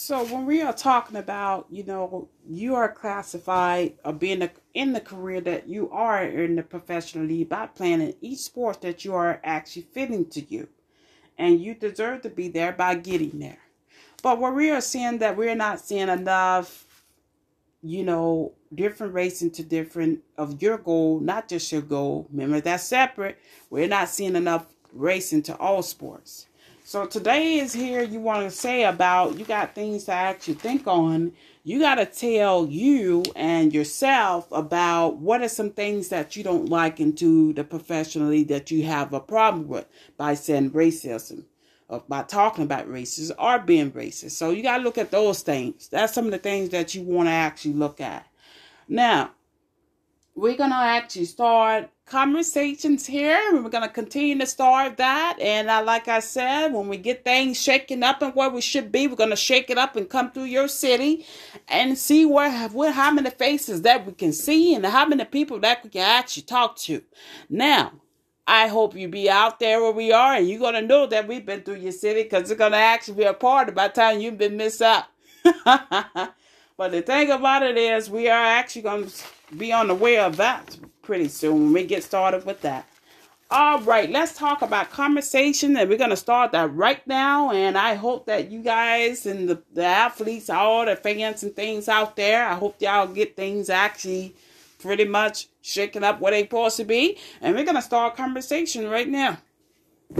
So when we are talking about, you know, you are classified or being in the career that you are in the professional league by playing in each sport that you are actually fitting to you. And you deserve to be there by getting there. But what we are seeing that we're not seeing enough, you know, different racing to different of your goal, not just your goal. Remember that's separate. We're not seeing enough racing to all sports. So today is here you want to say about you got things to actually think on. You got to tell you and yourself about what are some things that you don't like into the professionally that you have a problem with by saying racism or by talking about racism or being racist. So you got to look at those things. That's some of the things that you want to actually look at. Now, we're to actually start conversations here. We're to continue to start that. And uh, like I said, when we get things shaken up and where we should be, we're to shake it up and come through your city and see where, how many faces that we can see and how many people that we can actually talk to. Now, I hope you be out there where we are and you're to know that we've been through your city because it's to actually be a part by the time you've been missed out. but the thing about it is we are actually going to be on the way of that pretty soon when we get started with that. All right, let's talk about conversation, and we're gonna start that right now. And I hope that you guys and the, the athletes, all the fans and things out there, I hope y'all get things actually pretty much shaking up where they're supposed to be. And we're gonna start conversation right now.